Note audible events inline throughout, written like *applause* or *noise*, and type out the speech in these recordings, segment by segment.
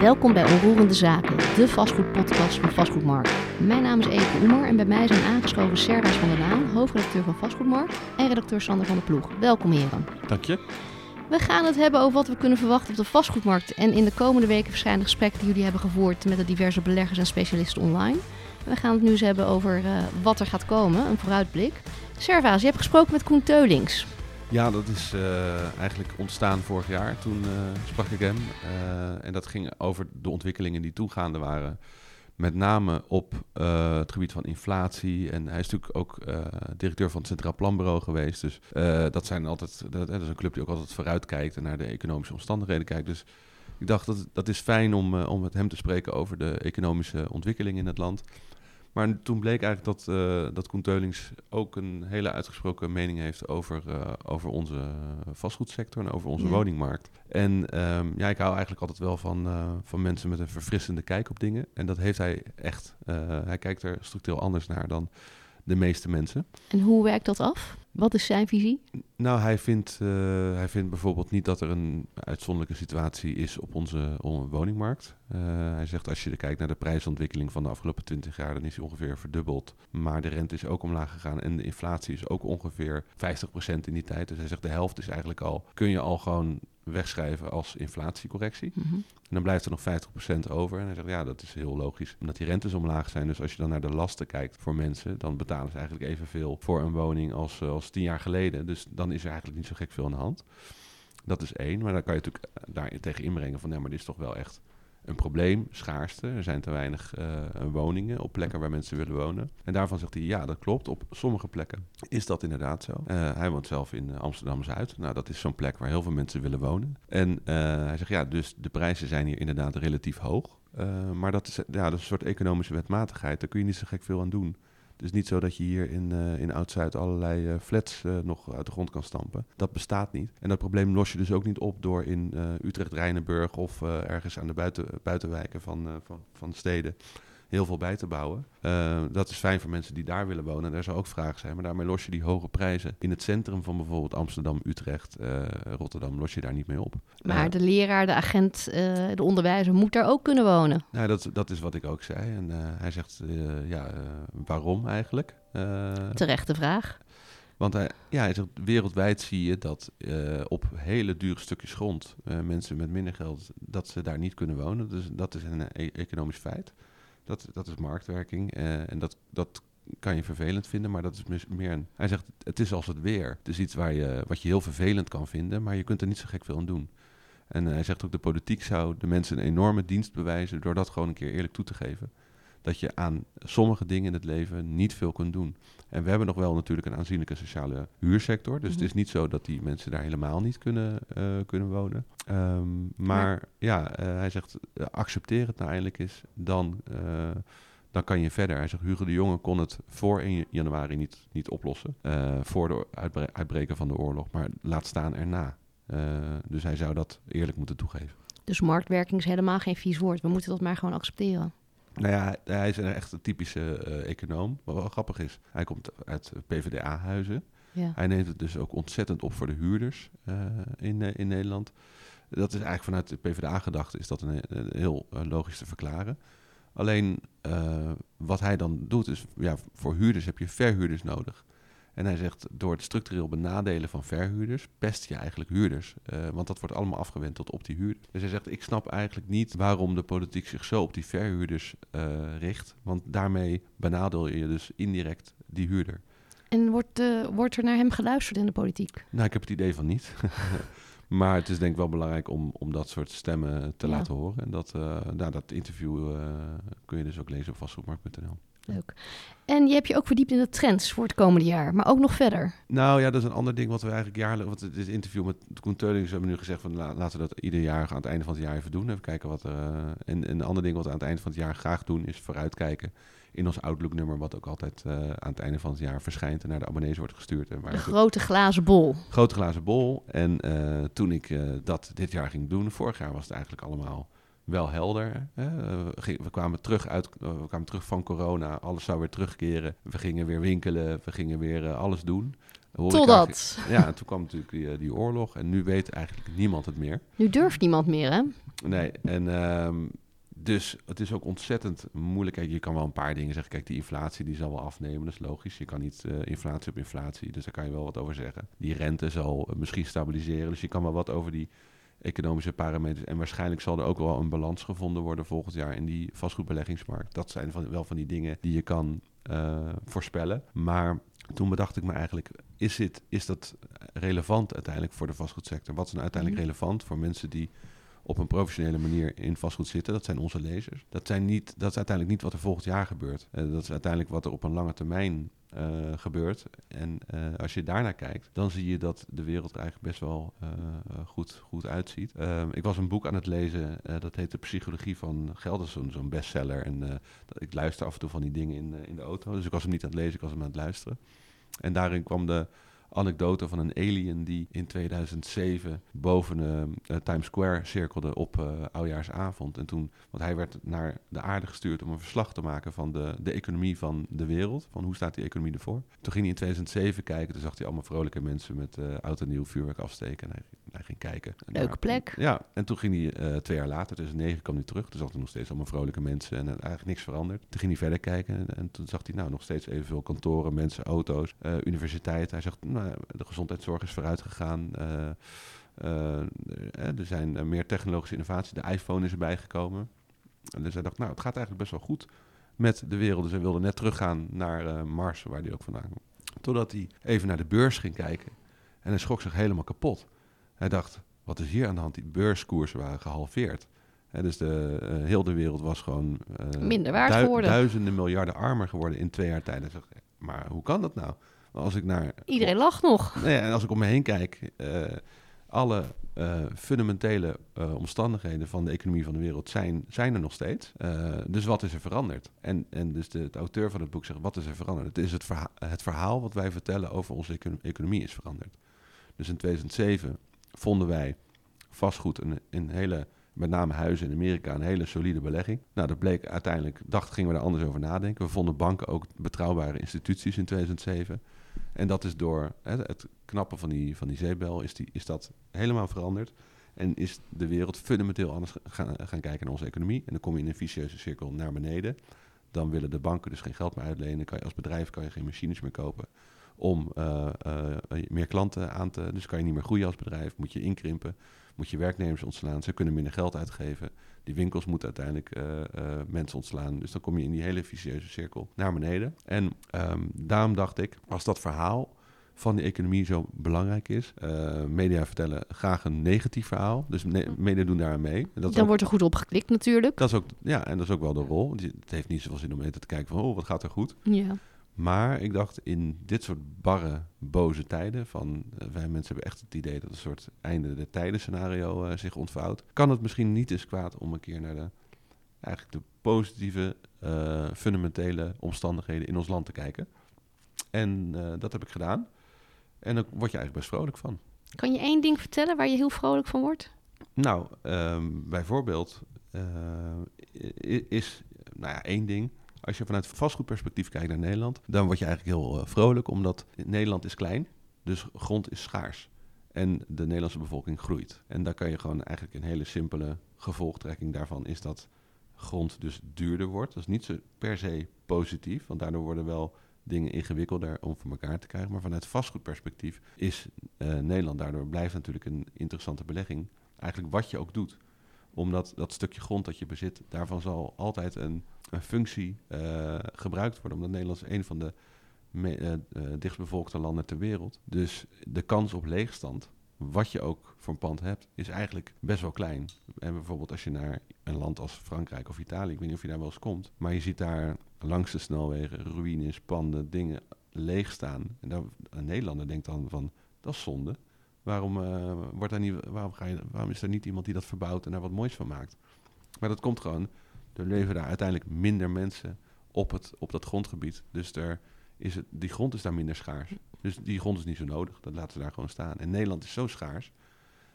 Welkom bij Onroerende Zaken, de vastgoedpodcast van Vastgoedmarkt. Mijn naam is Eke Oemer en bij mij zijn aangeschoven Servaas van der Laan, hoofdredacteur van Vastgoedmarkt, en redacteur Sander van der Ploeg. Welkom heren. Dank je. We gaan het hebben over wat we kunnen verwachten op de vastgoedmarkt en in de komende weken verschijnen gesprekken die jullie hebben gevoerd met de diverse beleggers en specialisten online. We gaan het nu eens hebben over uh, wat er gaat komen, een vooruitblik. Servaas, je hebt gesproken met Koen Teulings. Ja, dat is uh, eigenlijk ontstaan vorig jaar. Toen uh, sprak ik hem. Uh, en dat ging over de ontwikkelingen die toegaande waren. Met name op het gebied van inflatie. En hij is natuurlijk ook directeur van het Centraal Planbureau geweest. Dus dat, zijn altijd, dat, dat, is een club die ook altijd vooruit kijkt en naar de economische omstandigheden kijkt. Dus ik dacht dat dat is fijn om, om met hem te spreken over de economische ontwikkeling in het land. Maar toen bleek eigenlijk dat, uh, dat Koen Teulings ook een hele uitgesproken mening heeft over, uh, over onze vastgoedsector en over onze ja. woningmarkt. En um, ja, ik hou eigenlijk altijd wel van, uh, van mensen met een verfrissende kijk op dingen. En dat heeft hij echt. hij kijkt er structureel anders naar dan de meeste mensen. En hoe werkt dat af? Wat is zijn visie? Nou, hij vindt, uh, hij vindt bijvoorbeeld niet dat er een uitzonderlijke situatie is op onze, woningmarkt. Uh, hij zegt als je kijkt naar de prijsontwikkeling van de afgelopen 20 jaar, dan is die ongeveer verdubbeld. Maar de rente is ook omlaag gegaan en de inflatie is ook ongeveer 50% in die tijd. Dus hij zegt de helft is eigenlijk al, kun je al gewoon wegschrijven als inflatiecorrectie. Mm -hmm. En dan blijft er nog 50% over. En hij zegt, ja, dat is heel logisch. Omdat die rentes omlaag zijn. Dus als je dan naar de lasten kijkt voor mensen, dan betalen ze eigenlijk evenveel voor een woning als, als tien jaar geleden. Dus dan is er eigenlijk niet zo gek veel aan de hand. Dat is één. Maar dan kan je natuurlijk daar tegen inbrengen van, ja, maar dit is toch wel echt een probleem, schaarste. Er zijn te weinig uh, woningen op plekken waar mensen willen wonen. En daarvan zegt hij, ja, dat klopt. Op sommige plekken is dat inderdaad zo. Uh, hij woont zelf in Amsterdam-Zuid. Nou, dat is zo'n plek waar heel veel mensen willen wonen. En hij zegt, ja, dus de prijzen zijn hier inderdaad relatief hoog. maar dat is, ja, dat is een soort economische wetmatigheid. Daar kun je niet zo gek veel aan doen. Het is niet zo dat je hier in, uh, in Oud-Zuid allerlei uh, flats uh, nog uit de grond kan stampen. Dat bestaat niet. En dat probleem los je dus ook niet op door in Utrecht, Rijnenburg of ergens aan de buiten, buitenwijken van, van, van steden heel veel bij te bouwen. Uh, dat is fijn voor mensen die daar willen wonen. Daar zou ook vraag zijn. Maar daarmee los je die hoge prijzen in het centrum van bijvoorbeeld Amsterdam, Utrecht, uh, Rotterdam, los je daar niet mee op. Maar uh, de leraar, de agent, de onderwijzer moet daar ook kunnen wonen. Nou, dat, dat is wat ik ook zei. En hij zegt, ja, waarom eigenlijk? Terechte vraag. Want hij, ja, hij zegt, wereldwijd zie je dat uh, op hele dure stukjes grond uh, mensen met minder geld, dat ze daar niet kunnen wonen. Dus dat is een e economisch feit. Dat, dat is marktwerking. Uh, en dat, dat kan je vervelend vinden, maar dat is meer een... Hij zegt, het is als het weer. Het is iets waar je, wat je heel vervelend kan vinden, maar je kunt er niet zo gek veel aan doen. En hij zegt ook, de politiek zou de mensen een enorme dienst bewijzen door dat gewoon een keer eerlijk toe te geven. Dat je aan sommige dingen in het leven niet veel kunt doen. En we hebben nog wel natuurlijk een aanzienlijke sociale huursector. Dus mm -hmm. het is niet zo dat die mensen daar helemaal niet kunnen, uh, kunnen wonen. Um, maar ja, uh, hij zegt, uh, accepteer het nou eindelijk eens, dan, dan kan je verder. Hij zegt, Hugo de Jonge kon het voor 1 januari niet, niet oplossen. voor de uitbre uitbreken van de oorlog. Maar laat staan erna. dus hij zou dat eerlijk moeten toegeven. Dus marktwerking is helemaal geen vies woord. We moeten dat maar gewoon accepteren. Nou ja, hij is echt een typische uh, econoom. Wat wel grappig is, hij komt uit PvdA-huizen. Ja. Hij neemt het dus ook ontzettend op voor de huurders uh, in, uh, in Nederland. Dat is eigenlijk vanuit de PvdA-gedachte is dat een, een heel logisch te verklaren. Alleen wat hij dan doet is, ja, voor huurders heb je verhuurders nodig. En hij zegt, door het structureel benadelen van verhuurders, pest je eigenlijk huurders. Uh, want dat wordt allemaal afgewenteld op die huurders. Dus hij zegt, ik snap eigenlijk niet waarom de politiek zich zo op die verhuurders uh, richt. Want daarmee benadeel je dus indirect die huurder. En wordt, uh, wordt er naar hem geluisterd in de politiek? Nou, ik heb het idee van niet. *laughs* maar het is denk ik wel belangrijk om, om dat soort stemmen te ja. laten horen. En dat, nou, dat interview kun je dus ook lezen op vastgoedmarkt.nl. Leuk. En je hebt je ook verdiept in de trends voor het komende jaar, maar ook nog verder. Nou ja, dat is een ander ding wat we eigenlijk jaarlijks... Want dit interview met Koen Teulings hebben we nu gezegd van la, laten we dat ieder jaar aan het einde van het jaar even doen. Even kijken wat. Uh, en, en een ander ding wat we aan het einde van het jaar graag doen is vooruitkijken in ons Outlook-nummer, wat ook altijd uh, aan het einde van het jaar verschijnt en naar de abonnees wordt gestuurd. En waar de grote glazen bol. Grote glazen bol. En uh, toen ik dat dit jaar ging doen, vorig jaar was het eigenlijk allemaal wel helder. Hè? we, kwamen terug uit, we kwamen terug van corona, alles zou weer terugkeren. We gingen weer winkelen, we gingen weer alles doen. Totdat. Ja, en toen kwam natuurlijk die, die, oorlog en nu weet eigenlijk niemand het meer. Nu durft niemand meer, hè? Nee, en ehm, dus het is ook ontzettend moeilijk. Kijk, je kan wel een paar dingen zeggen. Kijk, die inflatie die zal wel afnemen, dat is logisch. Je kan niet uh, inflatie op inflatie, dus daar kan je wel wat over zeggen. Die rente zal misschien stabiliseren, dus je kan wel wat over die economische parameters. En waarschijnlijk zal er ook wel een balans gevonden worden volgend jaar in die vastgoedbeleggingsmarkt. Dat zijn van, wel van die dingen die je kan uh, voorspellen. Maar toen bedacht ik me eigenlijk, is, dit, is dat relevant uiteindelijk voor de vastgoedsector? Wat is nou uiteindelijk mhm. relevant voor mensen die op een professionele manier in vastgoed zitten. Dat zijn onze lezers. Dat, zijn niet, dat is uiteindelijk niet wat er volgend jaar gebeurt. Uh, dat is uiteindelijk wat er op een lange termijn uh, gebeurt. En uh, als je daarnaar kijkt, dan zie je dat de wereld er eigenlijk best wel goed, goed uitziet. Ehm, ik was een boek aan het lezen, dat heet De Psychologie van Geld. Zo'n bestseller. En ik luister af en toe van die dingen in, in de auto. Dus ik was hem niet aan het lezen, ik was hem aan het luisteren. En daarin kwam de anekdote van een alien die in 2007 boven uh, Times Square cirkelde op uh, oudjaarsavond. En toen, want hij werd naar de aarde gestuurd om een verslag te maken van de, de economie van de wereld. Van hoe staat die economie ervoor? Toen ging hij in 2007 kijken, toen zag hij allemaal vrolijke mensen met uh, oud en nieuw vuurwerk afsteken. En hij, hij ging kijken. Leuke plek. Ja, en toen ging hij twee jaar later, 2009, kwam hij terug. Toen zag hij nog steeds allemaal vrolijke mensen en eigenlijk niks veranderd. Toen ging hij verder kijken en, en toen zag hij nou nog steeds evenveel kantoren, mensen, auto's, universiteit. Hij zegt, nou, de gezondheidszorg is vooruit gegaan. Uh, er zijn meer technologische innovaties. De iPhone is erbij gekomen. En dus hij dacht, nou, het gaat eigenlijk best wel goed met de wereld. Dus hij wilde net teruggaan naar Mars, waar hij ook vandaan kwam. Totdat hij even naar de beurs ging kijken. En hij schrok zich helemaal kapot. Hij dacht, wat is hier aan de hand? Die beurskoersen waren gehalveerd. En dus de, uh, heel de wereld was gewoon... Uh, Minder waard geworden. Duizenden miljarden armer geworden in twee jaar tijd. Hij maar hoe kan dat nou? Als ik naar... Iedereen lacht nog. Nee, en als ik om me heen kijk, uh, alle uh, fundamentele uh, omstandigheden van de economie van de wereld zijn, zijn er nog steeds. dus wat is er veranderd? En, en dus de, de, auteur van het boek zegt, wat is er veranderd? Het is het, verha het verhaal wat wij vertellen over onze economie is veranderd. Dus in 2007 vonden wij vastgoed een, een hele met name huizen in Amerika, een hele solide belegging. Nou, dat bleek uiteindelijk, dacht, gingen we er anders over nadenken. We vonden banken ook betrouwbare instituties in 2007. En dat is door hè, het knappen van die, van die zeebel, is, die, is dat helemaal veranderd. En is de wereld fundamenteel anders gaan, gaan kijken naar onze economie. En dan kom je in een vicieuze cirkel naar beneden. Dan willen de banken dus geen geld meer uitlenen. Kan je, als bedrijf kan je geen machines meer kopen om uh, uh, meer klanten aan te... Dus kan je niet meer groeien als bedrijf, moet je inkrimpen moet je werknemers ontslaan. Ze kunnen minder geld uitgeven. Die winkels moeten uiteindelijk uh, uh, mensen ontslaan. Dus dan kom je in die hele vicieuze cirkel naar beneden. En um, daarom dacht ik, als dat verhaal van de economie zo belangrijk is. Uh, media vertellen graag een negatief verhaal. Dus media doen daar aan mee. En dat Dan wordt er goed op geklikt natuurlijk. Dat is ook, ja, en dat is ook wel de rol. Het heeft niet zoveel zin om te kijken van... oh, wat gaat er goed? Ja. Maar ik dacht, in dit soort barre, boze tijden, van uh, wij mensen hebben echt het idee dat een soort einde de tijden scenario uh, zich ontvouwt, kan het misschien niet eens kwaad om een keer naar de, eigenlijk de positieve, uh, fundamentele omstandigheden in ons land te kijken. En dat heb ik gedaan. En dan word je eigenlijk best vrolijk van. Kan je één ding vertellen waar je heel vrolijk van wordt? Nou, um, bijvoorbeeld is, nou ja, één ding als je vanuit vastgoedperspectief kijkt naar Nederland, dan word je eigenlijk heel uh, vrolijk, omdat Nederland is klein, dus grond is schaars. En de Nederlandse bevolking groeit. En daar kan je gewoon eigenlijk een hele simpele gevolgtrekking daarvan is dat grond dus duurder wordt. Dat is niet zo per se positief, want daardoor worden wel dingen ingewikkelder om voor elkaar te krijgen. Maar vanuit vastgoedperspectief is uh, Nederland daardoor blijft natuurlijk een interessante belegging. Eigenlijk wat je ook doet. Omdat dat stukje grond dat je bezit, daarvan zal altijd een een functie uh, gebruikt worden. Omdat Nederland is een van de me, uh, dichtstbevolkte landen ter wereld. Dus de kans op leegstand, wat je ook voor een pand hebt, is eigenlijk best wel klein. En bijvoorbeeld als je naar een land als Frankrijk of Italië, ik weet niet of je daar wel eens komt, maar je ziet daar langs de snelwegen ruïnes, panden, dingen leeg staan. En dan, een Nederlander denkt dan van, dat is zonde. Waarom, wordt daar niet, waarom, waarom is er niet iemand die dat verbouwt en daar wat moois van maakt? Maar dat komt gewoon er leven daar uiteindelijk minder mensen op, het, op dat grondgebied. Dus er is het, die grond is daar minder schaars. Dus die grond is niet zo nodig. Dat laten we daar gewoon staan. En Nederland is zo schaars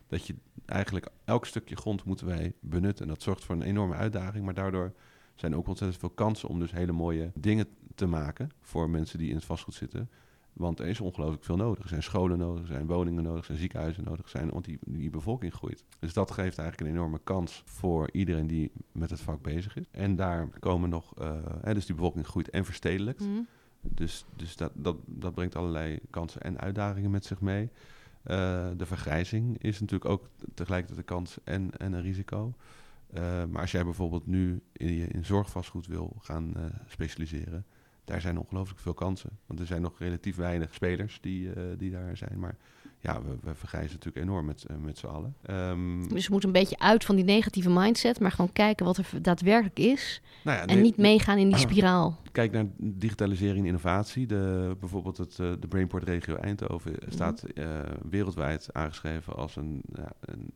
dat je eigenlijk elk stukje grond moeten wij benutten. En dat zorgt voor een enorme uitdaging, maar daardoor zijn ook ontzettend veel kansen om dus hele mooie dingen te maken voor mensen die in het vastgoed zitten. Want er is ongelooflijk veel nodig. Er zijn scholen nodig, er zijn woningen nodig, er zijn ziekenhuizen nodig, zijn, want die, die bevolking groeit. Dus dat geeft eigenlijk een enorme kans voor iedereen die met het vak bezig is. En daar komen nog, uh, hè, dus die bevolking groeit en verstedelijkt. Mm. Dus, dus dat, dat, dat brengt allerlei kansen en uitdagingen met zich mee. Uh, de vergrijzing is natuurlijk ook tegelijkertijd een kans en, en een risico. Uh, maar als jij bijvoorbeeld nu in, in zorgvastgoed wil gaan specialiseren, daar zijn ongelooflijk veel kansen. Want er zijn nog relatief weinig spelers die, uh, die daar zijn. Maar ja, we, we vergrijzen natuurlijk enorm met, uh, met z'n allen. Um, dus we moeten een beetje uit van die negatieve mindset, maar gewoon kijken wat er daadwerkelijk is. Nou ja, en niet meegaan in die spiraal. Kijk naar digitalisering en innovatie. De, bijvoorbeeld het, uh, de Brainport Regio Eindhoven mhm. staat wereldwijd aangeschreven als een, een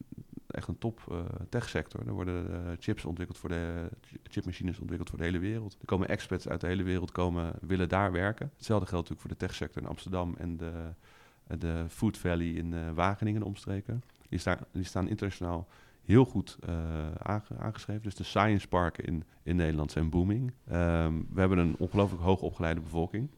echt een top uh, techsector. Er worden uh, chips ontwikkeld voor de chipmachines ontwikkeld voor de hele wereld. Er komen experts uit de hele wereld komen, willen daar werken. Hetzelfde geldt natuurlijk voor de techsector in Amsterdam en de, de Food Valley in uh, Wageningen omstreken. Die, staan, die staan internationaal heel goed aangeschreven. Dus de science parken in, in Nederland zijn booming. Um, we hebben een ongelooflijk hoog opgeleide bevolking.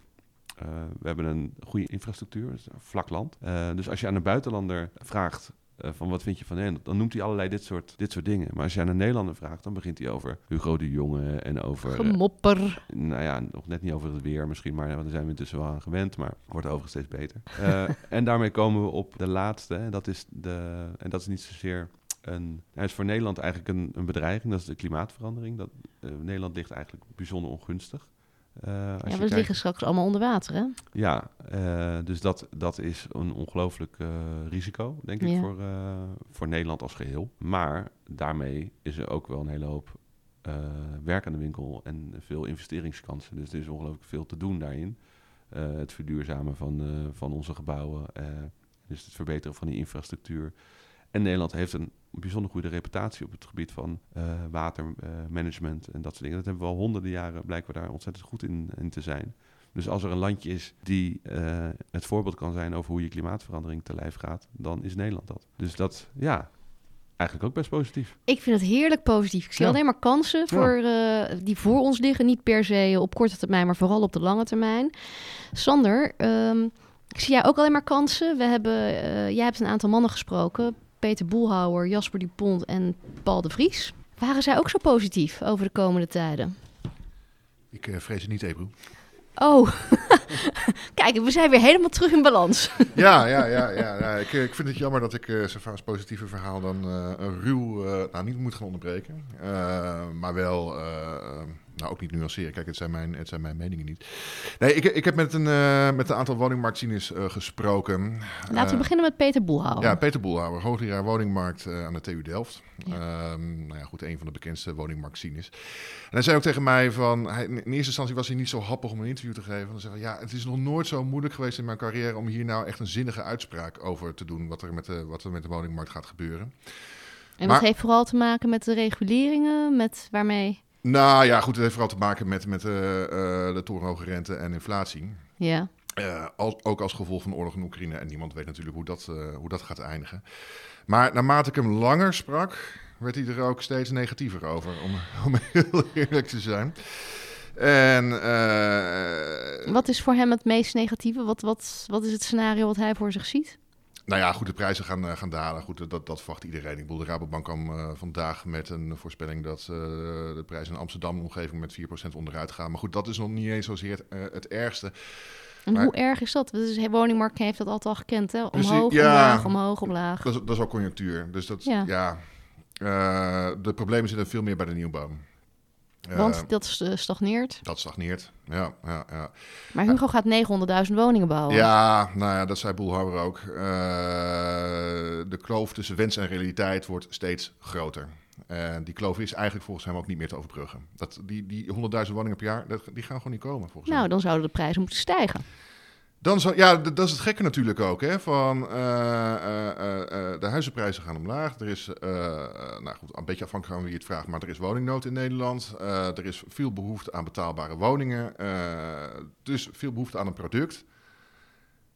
We hebben een goede infrastructuur, dus vlak land. Dus als je aan een buitenlander vraagt uh, van wat vind je van hen? Dan noemt hij allerlei dit soort, dit soort dingen. Maar als je aan een Nederlander vraagt, dan begint hij over Hugo de Jonge en over... Gemopper. Uh, nou ja, nog net niet over het weer misschien, maar daar zijn we intussen wel aan gewend. Maar wordt overigens steeds beter. Uh, *laughs* en daarmee komen we op de laatste. En dat is, de, en dat is niet zozeer een... Hij is voor Nederland eigenlijk een, een bedreiging. Dat is de klimaatverandering. Dat, Nederland ligt eigenlijk bijzonder ongunstig. Uh, ja, we liggen straks allemaal onder water, hè? Ja, uh, dus dat, dat is een ongelooflijk uh, risico, denk ik, voor, voor Nederland als geheel. Maar daarmee is er ook wel een hele hoop werk aan de winkel en veel investeringskansen. Dus er is ongelooflijk veel te doen daarin. het verduurzamen van, van onze gebouwen, dus het verbeteren van die infrastructuur. En Nederland heeft een bijzonder goede reputatie op het gebied van uh, watermanagement en dat soort dingen. Dat hebben we al honderden jaren blijkbaar daar ontzettend goed in, in te zijn. Dus als er een landje is die uh, het voorbeeld kan zijn over hoe je klimaatverandering te lijf gaat, dan is Nederland dat. Dus dat, ja, eigenlijk ook best positief. Ik vind het heerlijk positief. Ik zie ja. alleen maar kansen voor, ja. uh, die voor ons liggen. Niet per se op korte termijn, maar vooral op de lange termijn. Sander, um, ik zie jij ook alleen maar kansen. We hebben, uh, jij hebt een aantal mannen gesproken. Peter Boelhouwer, Jasper Dupont en Paul de Vries. Waren zij ook zo positief over de komende tijden? Ik uh, vrees het niet, Ebro. Oh, *laughs* kijk, we zijn weer helemaal terug in balans. *laughs* ja, ja, ja, ja, ja. Ik, ik, vind het jammer dat ik uh, Safa's positieve verhaal dan uh, een ruw, nou niet moet gaan onderbreken. maar wel nou, ook niet nuanceren. Kijk, het zijn mijn, het zijn mijn meningen niet. Nee, ik, ik heb met een, uh, met een aantal woningmarktzieners uh, gesproken. Laten we uh, beginnen met Peter Boelhouwer. Ja, Peter Boelhouwer, hoogleraar woningmarkt aan de TU Delft. Ja. Um, nou ja, goed, een van de bekendste woningmarktzieners. En hij zei ook tegen mij van... Hij, in eerste instantie was hij niet zo happig om een interview te geven. Dan zei hij, ja, het is nog nooit zo moeilijk geweest in mijn carrière... om hier nou echt een zinnige uitspraak over te doen... wat er met de, wat er met de woningmarkt gaat gebeuren. En maar, dat heeft vooral te maken met de reguleringen, met waarmee... Nou ja, goed, het heeft vooral te maken met, met uh, de torenhoge rente en inflatie. Ja. Uh, als, ook als gevolg van de oorlog in Oekraïne. En niemand weet natuurlijk hoe dat, uh, hoe dat gaat eindigen. Maar naarmate ik hem langer sprak, werd hij er ook steeds negatiever over, om, *laughs* om heel eerlijk te zijn. En, wat is voor hem het meest negatieve? Wat, wat, wat is het scenario wat hij voor zich ziet? Nou ja, goed, de prijzen gaan, uh, gaan dalen. Goed, dat, dat verwacht iedereen. Ik bedoel, de Rabobank kwam uh, vandaag met een voorspelling dat uh, de prijzen in Amsterdam omgeving met 4% onderuit gaan. Maar goed, dat is nog niet eens zozeer het, het ergste. En maar, hoe erg is dat? Dus de woningmarkt heeft dat altijd al gekend, hè? Omhoog, ja, omlaag, omhoog, omlaag. Dat is, dat is ook conjunctuur. Dus dat, ja, ja de problemen zitten veel meer bij de nieuwbouw. Want dat stagneert. Dat stagneert, ja. ja, ja. Maar Hugo gaat 900.000 woningen bouwen. Ja, nou ja, dat zei Boelhouwer ook. Uh, de kloof tussen wens en realiteit wordt steeds groter. En die kloof is eigenlijk volgens hem ook niet meer te overbruggen. Dat, die die 100.000 woningen per jaar, dat, die gaan gewoon niet komen volgens nou, hem. dan zouden de prijzen moeten stijgen. Dan ja, dat is het gekke natuurlijk ook. Hè, van, uh, uh, uh, de huizenprijzen gaan omlaag. Er is, nou goed, een beetje afhankelijk van wie het vraagt, maar er is woningnood in Nederland. er is veel behoefte aan betaalbare woningen. dus veel behoefte aan een product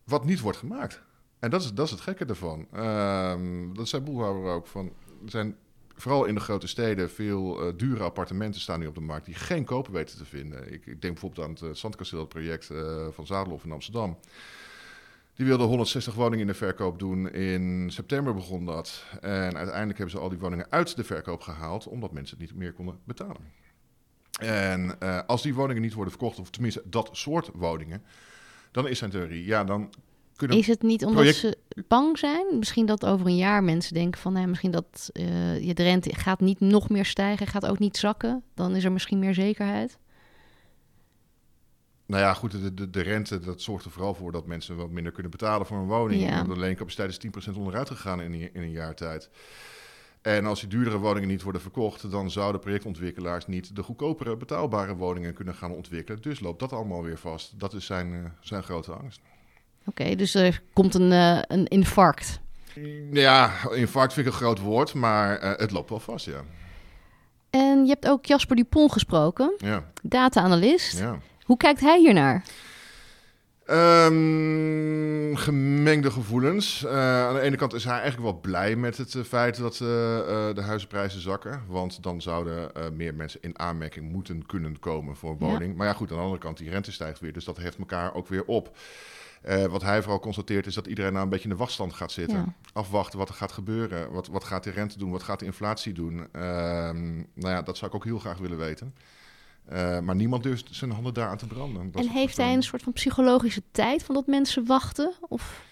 wat niet wordt gemaakt. En dat is, dat is het gekke ervan. Ehm, dat zei Boelhouwer ook. Van, er zijn vooral in de grote steden veel eh, dure appartementen staan nu op de markt die geen koper weten te vinden. Ik, ik denk bijvoorbeeld aan het uh, Zandkasteel project uh, van Zadelhof in Amsterdam. Die wilden 160 woningen in de verkoop doen. In september begon dat. En uiteindelijk hebben ze al die woningen uit de verkoop gehaald, omdat mensen het niet meer konden betalen. En als die woningen niet worden verkocht, of tenminste dat soort woningen, dan is zijn theorie, ja, dan kunnen... Is het niet omdat project... ze bang zijn? Misschien dat over een jaar mensen denken van, nee, misschien dat uh, je de rente gaat niet nog meer stijgen, gaat ook niet zakken. Dan is er misschien meer zekerheid. Nou ja, goed, de, de, de, rente dat zorgt er vooral voor dat mensen wat minder kunnen betalen voor een woning. Ja. De leencapaciteit is 10% onderuit gegaan in, in een jaar tijd. En als die duurdere woningen niet worden verkocht, dan zouden projectontwikkelaars niet de goedkopere betaalbare woningen kunnen gaan ontwikkelen. Dus loopt dat allemaal weer vast. Dat is zijn, uh, zijn grote angst. Oké, okay, dus er komt een, uh, een infarct. Ja, infarct vind ik een groot woord, maar uh, het loopt wel vast, ja. En je hebt ook Jasper Dupont gesproken, ja. data-analyst. Ja. Hoe kijkt hij hiernaar? Um, gemengde gevoelens. Uh, aan de ene kant is hij eigenlijk wel blij met het uh, feit dat uh, de huizenprijzen zakken. Want dan zouden meer mensen in aanmerking moeten kunnen komen voor een woning. Ja. Maar ja, goed, aan de andere kant, die rente stijgt weer. Dus dat heft elkaar ook weer op. wat hij vooral constateert is dat iedereen nou een beetje in de wachtstand gaat zitten. Ja. Afwachten wat er gaat gebeuren. Wat, wat gaat de rente doen? Wat gaat de inflatie doen? nou ja, dat zou ik ook heel graag willen weten. Uh, maar niemand durft zijn handen daar aan te branden. Dat en heeft hij een soort van psychologische tijd van dat mensen wachten? Of?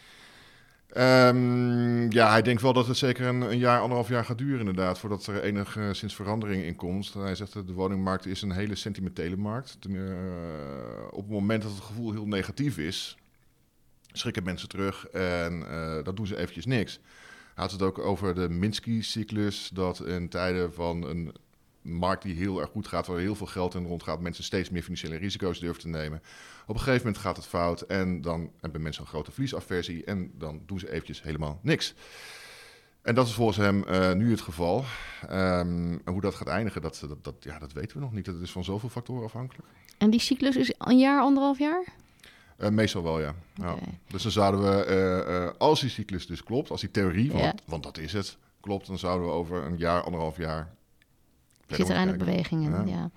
Um, ja, hij denkt wel dat het zeker een, een, jaar, anderhalf jaar gaat duren inderdaad, voordat er enigszins verandering in komt. Hij zegt dat de woningmarkt is een hele sentimentele markt. Ten, uh, op het moment dat het gevoel heel negatief is, schrikken mensen terug en uh, dan doen ze eventjes niks. Hij had het ook over de Minsky-cyclus, dat in tijden van een markt die heel erg goed gaat, waar heel veel geld in rondgaat, mensen steeds meer financiële risico's durven te nemen. Op een gegeven moment gaat het fout en dan hebben mensen een grote verliesaversie en dan doen ze eventjes helemaal niks. En dat is volgens hem uh, nu het geval. Um, en hoe dat gaat eindigen, dat, dat, dat, ja, dat weten we nog niet. Dat is van zoveel factoren afhankelijk. En die cyclus is een jaar, anderhalf jaar? Uh, meestal wel, ja. Okay. ja. Dus dan zouden we, uh, als die cyclus dus klopt, als die theorie, want, ja. want dat is het, klopt, dan zouden we over een jaar, anderhalf jaar zit er eindelijk beweging in, ja. ja.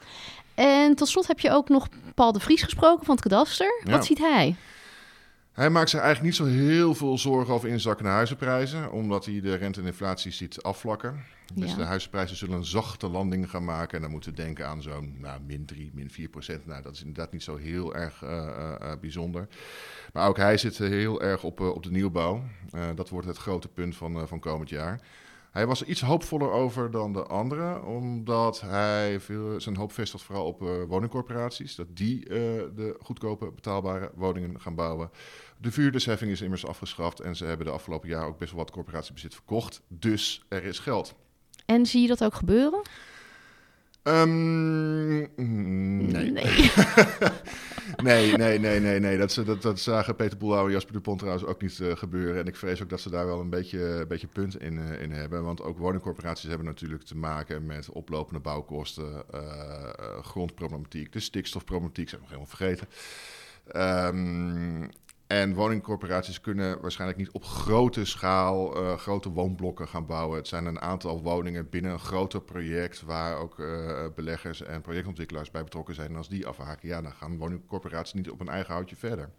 En tot slot heb je ook nog Paul de Vries gesproken van het kadaster. Ja. Wat ziet hij? Hij maakt zich eigenlijk niet zo heel veel zorgen over inzakkende huizenprijzen, omdat hij de rente en inflatie ziet afvlakken. Dus Ja. de huizenprijzen zullen een zachte landing gaan maken. En dan moeten we denken aan zo'n nou, min 3, min 4 procent. Nou, dat is inderdaad niet zo heel erg eh, eh, eh, bijzonder. Maar ook hij zit heel erg op, op de nieuwbouw. Dat wordt het grote punt van, van komend jaar. Hij was er iets hoopvoller over dan de anderen, omdat hij veel, zijn hoop vestigt vooral op eh, woningcorporaties. Dat die eh, de goedkope, betaalbare woningen gaan bouwen. De vuurdersheffing is immers afgeschaft en ze hebben de afgelopen jaren ook best wel wat corporatiebezit verkocht. Dus er is geld. En zie je dat ook gebeuren? Um, nee. Nee. *laughs* nee, nee, nee, nee, nee. Dat, dat, dat zagen Peter Boelhouwer en Jasper Dupont trouwens ook niet eh, gebeuren. En ik vrees ook dat ze daar wel een beetje, een beetje punt in, eh, in hebben. Want ook woningcorporaties hebben natuurlijk te maken met oplopende bouwkosten, eh, grondproblematiek, de stikstofproblematiek, zijn we nog helemaal vergeten. Ehm, en woningcorporaties kunnen waarschijnlijk niet op grote schaal eh, grote woonblokken gaan bouwen. Het zijn een aantal woningen binnen een groter project waar ook eh, beleggers en projectontwikkelaars bij betrokken zijn. En als die afhaken, ja, dan gaan woningcorporaties niet op een eigen houtje verder.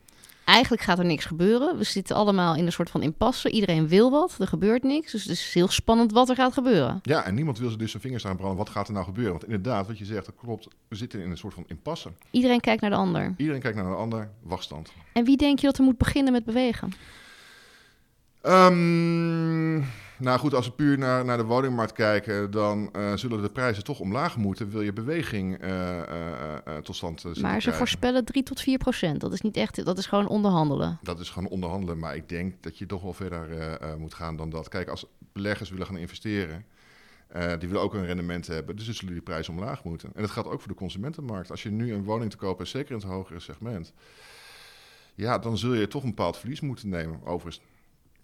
Eigenlijk gaat er niks gebeuren. We zitten allemaal in een soort van impasse. Iedereen wil wat, er gebeurt niks. Dus het is heel spannend wat er gaat gebeuren. Ja, en niemand wil ze dus zijn vingers aan branden. Wat gaat er nou gebeuren? Want inderdaad, wat je zegt, dat klopt. We zitten in een soort van impasse. Iedereen kijkt naar de ander. Iedereen kijkt naar een ander, wachtstand. En wie denk je dat er moet beginnen met bewegen? Ehm, nou goed, als we puur naar, naar de woningmarkt kijken, dan eh, zullen de prijzen toch omlaag moeten. Wil je beweging eh, eh, tot stand zien Maar ze krijgen. voorspellen 3 tot 4 procent. Dat is niet echt, dat is gewoon onderhandelen. Dat is gewoon onderhandelen, maar ik denk dat je toch wel verder moet gaan dan dat. Kijk, als beleggers willen gaan investeren, die willen ook een rendement hebben, dus dan zullen die prijzen omlaag moeten. En dat geldt ook voor de consumentenmarkt. Als je nu een woning te kopen, zeker in het hogere segment, ja, dan zul je toch een bepaald verlies moeten nemen. Overigens,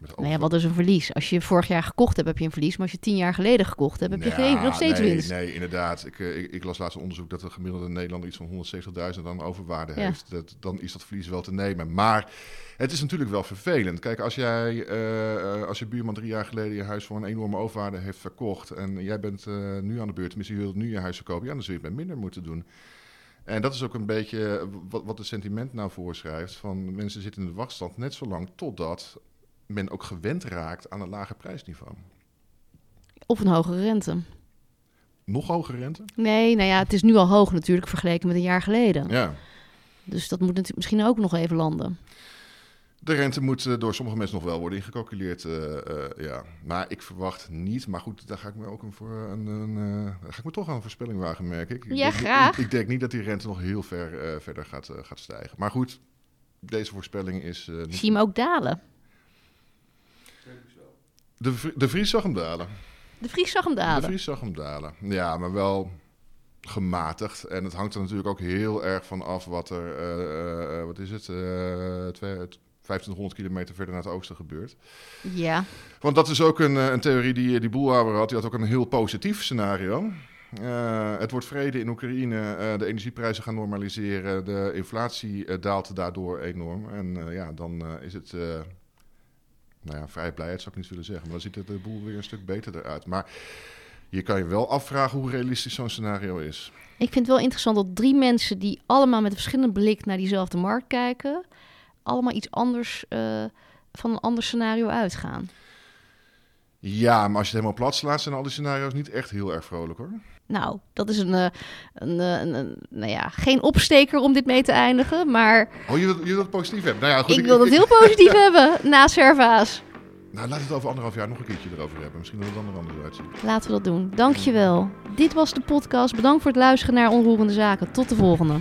Met Nou ja, wat is een verlies? Als je vorig jaar gekocht hebt, heb je een verlies. Maar als je tien jaar geleden gekocht hebt, heb je Ja, geen, nog steeds nee, winst. Nee, inderdaad. Ik, eh, ik, ik las laatst een onderzoek dat de gemiddelde Nederlander iets van 170.000 aan overwaarde Ja. heeft. Dat, dan is dat verlies wel te nemen. Maar het is natuurlijk wel vervelend. Kijk, als jij, eh, als je buurman drie jaar geleden je huis voor een enorme overwaarde heeft verkocht en jij bent eh, nu aan de beurt, tenminste je wilt nu je huis verkopen, ja, dan zul je het met minder moeten doen. En dat is ook een beetje wat, wat het sentiment nou voorschrijft. Van mensen zitten in de wachtstand net zo lang totdat men ook gewend raakt aan een lager prijsniveau. Of een hogere rente. Nog hogere rente? Nee, nou ja, het is nu al hoog natuurlijk vergeleken met een jaar geleden. Ja. Dus dat moet natuurlijk misschien ook nog even landen. De rente moet eh, door sommige mensen nog wel worden ingecalculeerd. eh, eh, ja. Maar ik verwacht niet. Maar goed, daar ga ik me ook een voor een, een, daar ga ik me toch aan een voorspelling wagen, merk ik. ik Ja, denk, graag. Ik, ik denk niet dat die rente nog heel ver verder gaat, gaat stijgen. Maar goed, deze voorspelling is. niet- Zie je hem ook dalen? De, de Vries zag hem dalen. De Vries zag hem De dalen. Vries zag hem dalen. Ja, maar wel gematigd. En het hangt er natuurlijk ook heel erg van af wat er, eh, eh, wat is het, eh, twee- 2500 kilometer verder naar het oosten gebeurt. Ja, Want dat is ook een, eh, een theorie die, die Boelhouwer had. Die had ook een heel positief scenario. Eh, het wordt vrede in Oekraïne, eh, de energieprijzen gaan normaliseren, de inflatie eh, daalt daardoor enorm. En eh, ja, dan eh, is het, eh, nou ja, vrij blijheid zou ik niet willen zeggen, maar dan ziet het de boel weer een stuk beter eruit. Maar je kan je wel afvragen hoe realistisch zo'n scenario is. ik vind het wel interessant dat drie mensen die allemaal met een verschillende blik naar diezelfde markt kijken, allemaal iets anders eh, van een ander scenario uitgaan. Ja, maar als je het helemaal plat slaat, zijn al die scenario's niet echt heel erg vrolijk hoor. Nou, dat is een, eh, een, eh, een, een- nou ja, geen opsteker om dit mee te eindigen, maar Oh, je wilt, je wilt het positief hebben. Nou ja, goed, ik wil het heel *laughs* positief hebben na Servaas. Nou, laten we het over anderhalf jaar nog een keertje erover hebben. Misschien dat het dan er anders uitziet. Laten we dat doen. Dankjewel. Dit was de podcast. Bedankt voor het luisteren naar Onroerende Zaken. Tot de volgende.